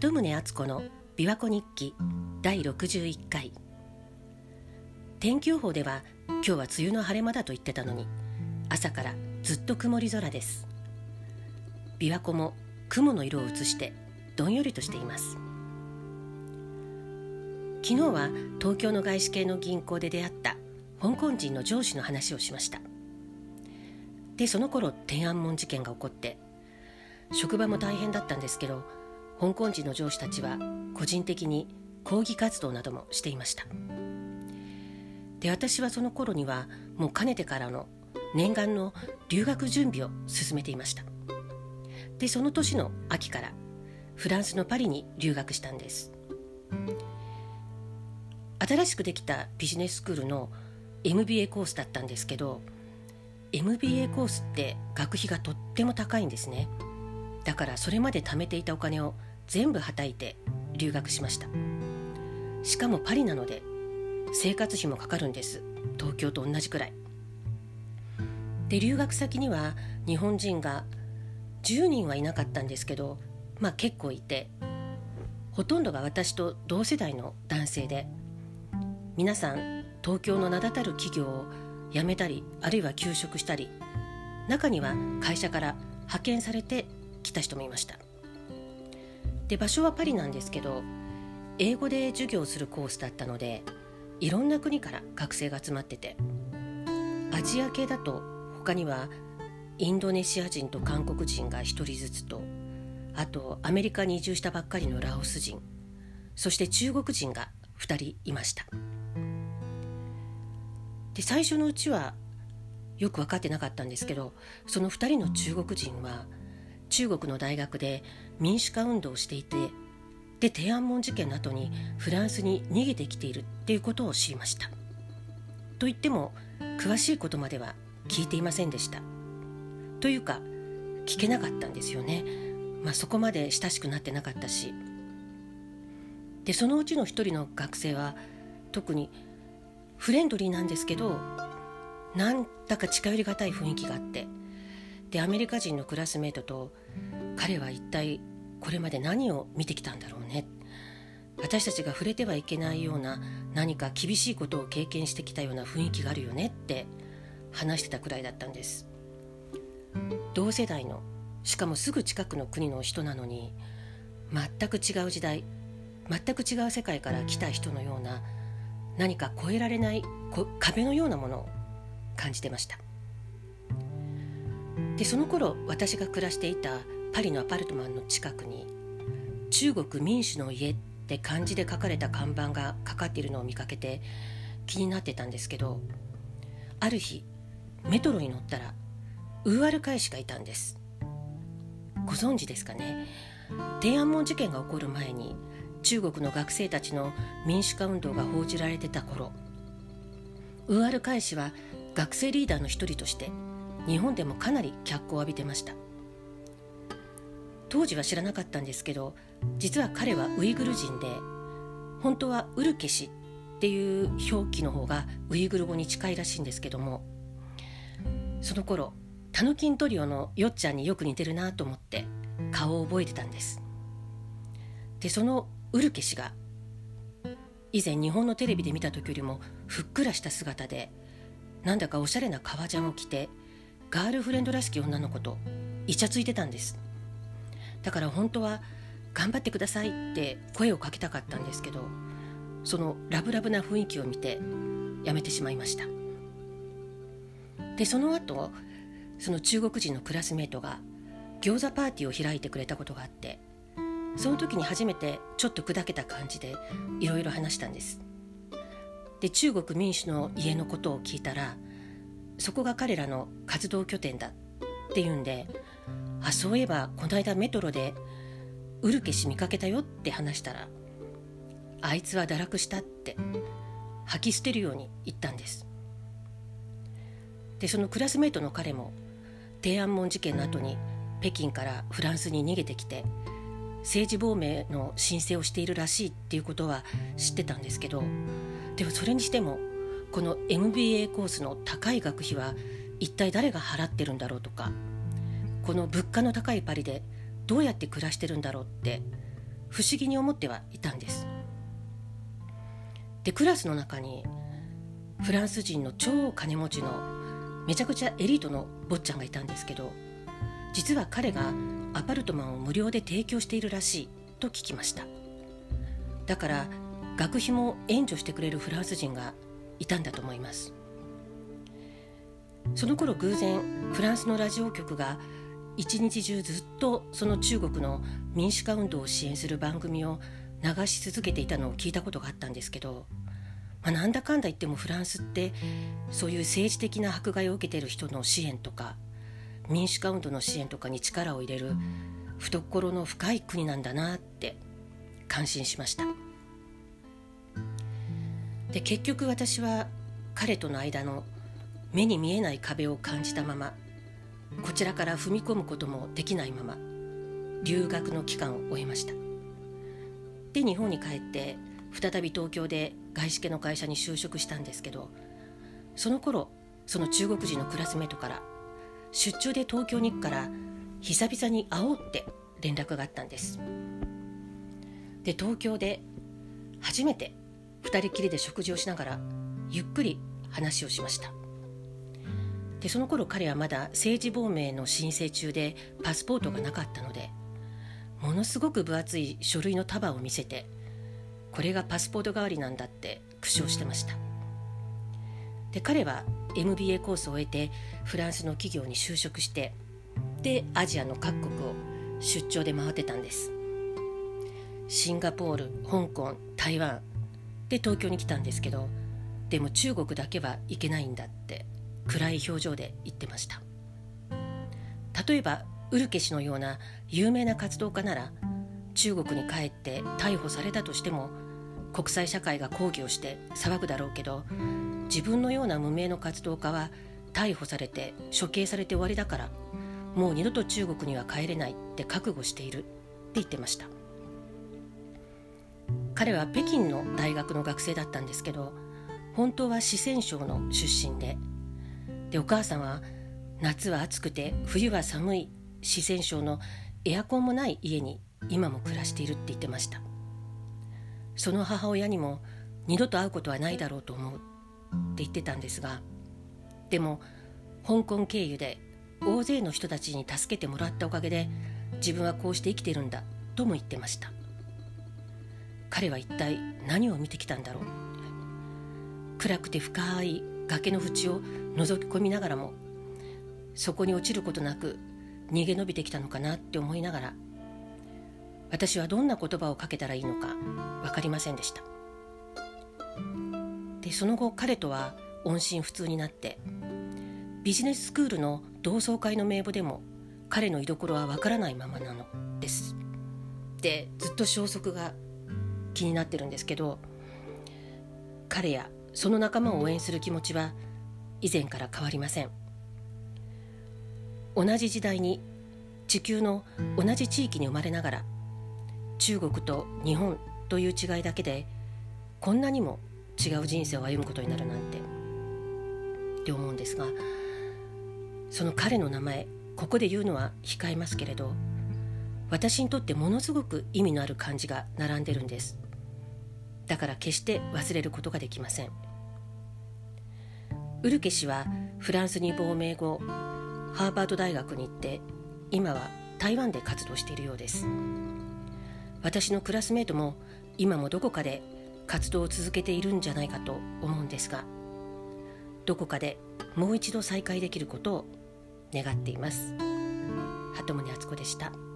鳩宗敦子の琵琶湖日記第61回。天気予報では今日は梅雨の晴れ間だと言ってたのに朝からずっと曇り空です。琵琶湖も雲の色を映してどんよりとしています。昨日は東京の外資系の銀行で出会った香港人の上司の話をしました。でその頃天安門事件が起こって職場も大変だったんですけど香港人の上司たちは個人的に抗議活動などもしていました。で私はその頃にはもうかねてからの念願の留学準備を進めていました。でその年の秋からフランスのパリに留学したんです。新しくできたビジネススクールの MBA コースだったんですけど MBA コースって学費がとっても高いんですね。だからそれまで貯めていたお金を全部はたいて留学しました。しかもパリなので生活費もかかるんです。東京と同じくらい。で留学先には日本人が10人はいなかったんですけどまあ結構いてほとんどが私と同世代の男性で皆さん東京の名だたる企業を辞めたりあるいは休職したり中には会社から派遣されて来た人もいました。で場所はパリなんですけど英語で授業するコースだったのでいろんな国から学生が集まっててアジア系だと他にはインドネシア人と韓国人が1人ずつとあとアメリカに移住したばっかりのラオス人そして中国人が2人いました。で最初のうちはよく分かってなかったんですけどその2人の中国人は中国の大学で民主化運動をしていてで天安門事件の後にフランスに逃げてきているっていうことを知りました。と言っても詳しいことまでは聞いていませんでした。というか聞けなかったんですよね。まあそこまで親しくなってなかったし。でそのうちの一人の学生は特にフレンドリーなんですけどなんだか近寄りがたい雰囲気があってでアメリカ人のクラスメートと彼は一体これまで何を見てきたんだろうね。私たちが触れてはいけないような何か厳しいことを経験してきたような雰囲気があるよねって話してたくらいだったんです。同世代のしかもすぐ近くの国の人なのに全く違う時代全く違う世界から来た人のような何か越えられない壁のようなものを感じてました。でその頃私が暮らしていたパリのアパルトマンの近くに「中国民主の家」って漢字で書かれた看板がかかっているのを見かけて気になってたんですけどある日メトロに乗ったらウーアル返しがいたんです。ご存知ですかね？天安門事件が起こる前に中国の学生たちの民主化運動が報じられてた頃ウーアル返しは学生リーダーの一人として日本でもかなり脚光を浴びてました。当時は知らなかったんですけど実は彼はウイグル人で本当はウルケシっていう表記の方がウイグル語に近いらしいんですけどもその頃タヌキントリオのよっちゃんによく似てるなと思って顔を覚えてたんです。でそのウルケ氏が以前日本のテレビで見た時よりもふっくらした姿でなんだかおしゃれな革ジャンを着てガールフレンドらしき女の子とイチャついてたんです。だから本当は頑張ってくださいって声をかけたかったんですけどそのラブラブな雰囲気を見てやめてしまいました。でその後その中国人のクラスメートが餃子パーティーを開いてくれたことがあってその時に初めてちょっと砕けた感じでいろいろ話したんです。で中国民主の家のことを聞いたらそこが彼らの活動拠点だっていうんであそういえばこの間メトロでウルケ氏見かけたよって話したらあいつは堕落したって吐き捨てるように言ったんです。でそのクラスメートの彼も天安門事件の後に北京からフランスに逃げてきて政治亡命の申請をしているらしいっていうことは知ってたんですけどでもそれにしてもこの MBA コースの高い学費は一体誰が払ってるんだろうとかこの物価の高いパリでどうやって暮らしてるんだろうって不思議に思ってはいたんです。でクラスの中にフランス人の超金持ちのめちゃくちゃエリートの坊ちゃんがいたんですけど実は彼がアパルトマンを無料で提供しているらしいと聞きました。だから学費も援助してくれるフランス人がいたんだと思います。その頃偶然フランスのラジオ局が一日中ずっとその中国の民主化運動を支援する番組を流し続けていたのを聞いたことがあったんですけど、まあ、なんだかんだ言ってもフランスってそういう政治的な迫害を受けている人の支援とか民主化運動の支援とかに力を入れる懐の深い国なんだなって感心しました。で結局私は彼との間の目に見えない壁を感じたままこちらから踏み込むこともできないまま留学の期間を終えました。で日本に帰って再び東京で外資系の会社に就職したんですけどその頃その中国人のクラスメートから出張で東京に行くから久々に会おうって連絡があったんです。で東京で初めて2人きりで食事をしながらゆっくり話をしました。でその頃彼はまだ政治亡命の申請中でパスポートがなかったのでものすごく分厚い書類の束を見せてこれがパスポート代わりなんだって苦笑してました。で彼は MBA コースを終えてフランスの企業に就職してでアジアの各国を出張で回ってたんです。シンガポール香港台湾で東京に来たんですけどでも中国だけは行けないんだって暗い表情で言ってました。例えばウルケ氏のような有名な活動家なら中国に帰って逮捕されたとしても国際社会が抗議をして騒ぐだろうけど自分のような無名の活動家は逮捕されて処刑されて終わりだからもう二度と中国には帰れないって覚悟しているって言ってました。彼は北京の大学の学生だったんですけど本当は四川省の出身で。でお母さんは夏は暑くて冬は寒い四川省のエアコンもない家に今も暮らしているって言ってました。その母親にも二度と会うことはないだろうと思うって言ってたんですがでも香港経由で大勢の人たちに助けてもらったおかげで自分はこうして生きてるんだとも言ってました。彼は一体何を見てきたんだろう。暗くて深い崖の縁を覗き込みながらもそこに落ちることなく逃げ延びてきたのかなって思いながら私はどんな言葉をかけたらいいのか分かりませんでした。でその後彼とは音信不通になってビジネススクールの同窓会の名簿でも彼の居所は分からないままなのです。でずっと消息が気になってるんですけど彼やその仲間を応援する気持ちは以前から変わりません。同じ時代に地球の同じ地域に生まれながら中国と日本という違いだけでこんなにも違う人生を歩むことになるなんてって思うんですがその彼の名前ここで言うのは控えますけれど私にとってものすごく意味のある漢字が並んでるんです。だから決して忘れることができません。ウルケ氏はフランスに亡命後ハーバード大学に行って今は台湾で活動しているようです。私のクラスメートも今もどこかで活動を続けているんじゃないかと思うんですがどこかでもう一度再会できることを願っています。鳩宗敦子でした。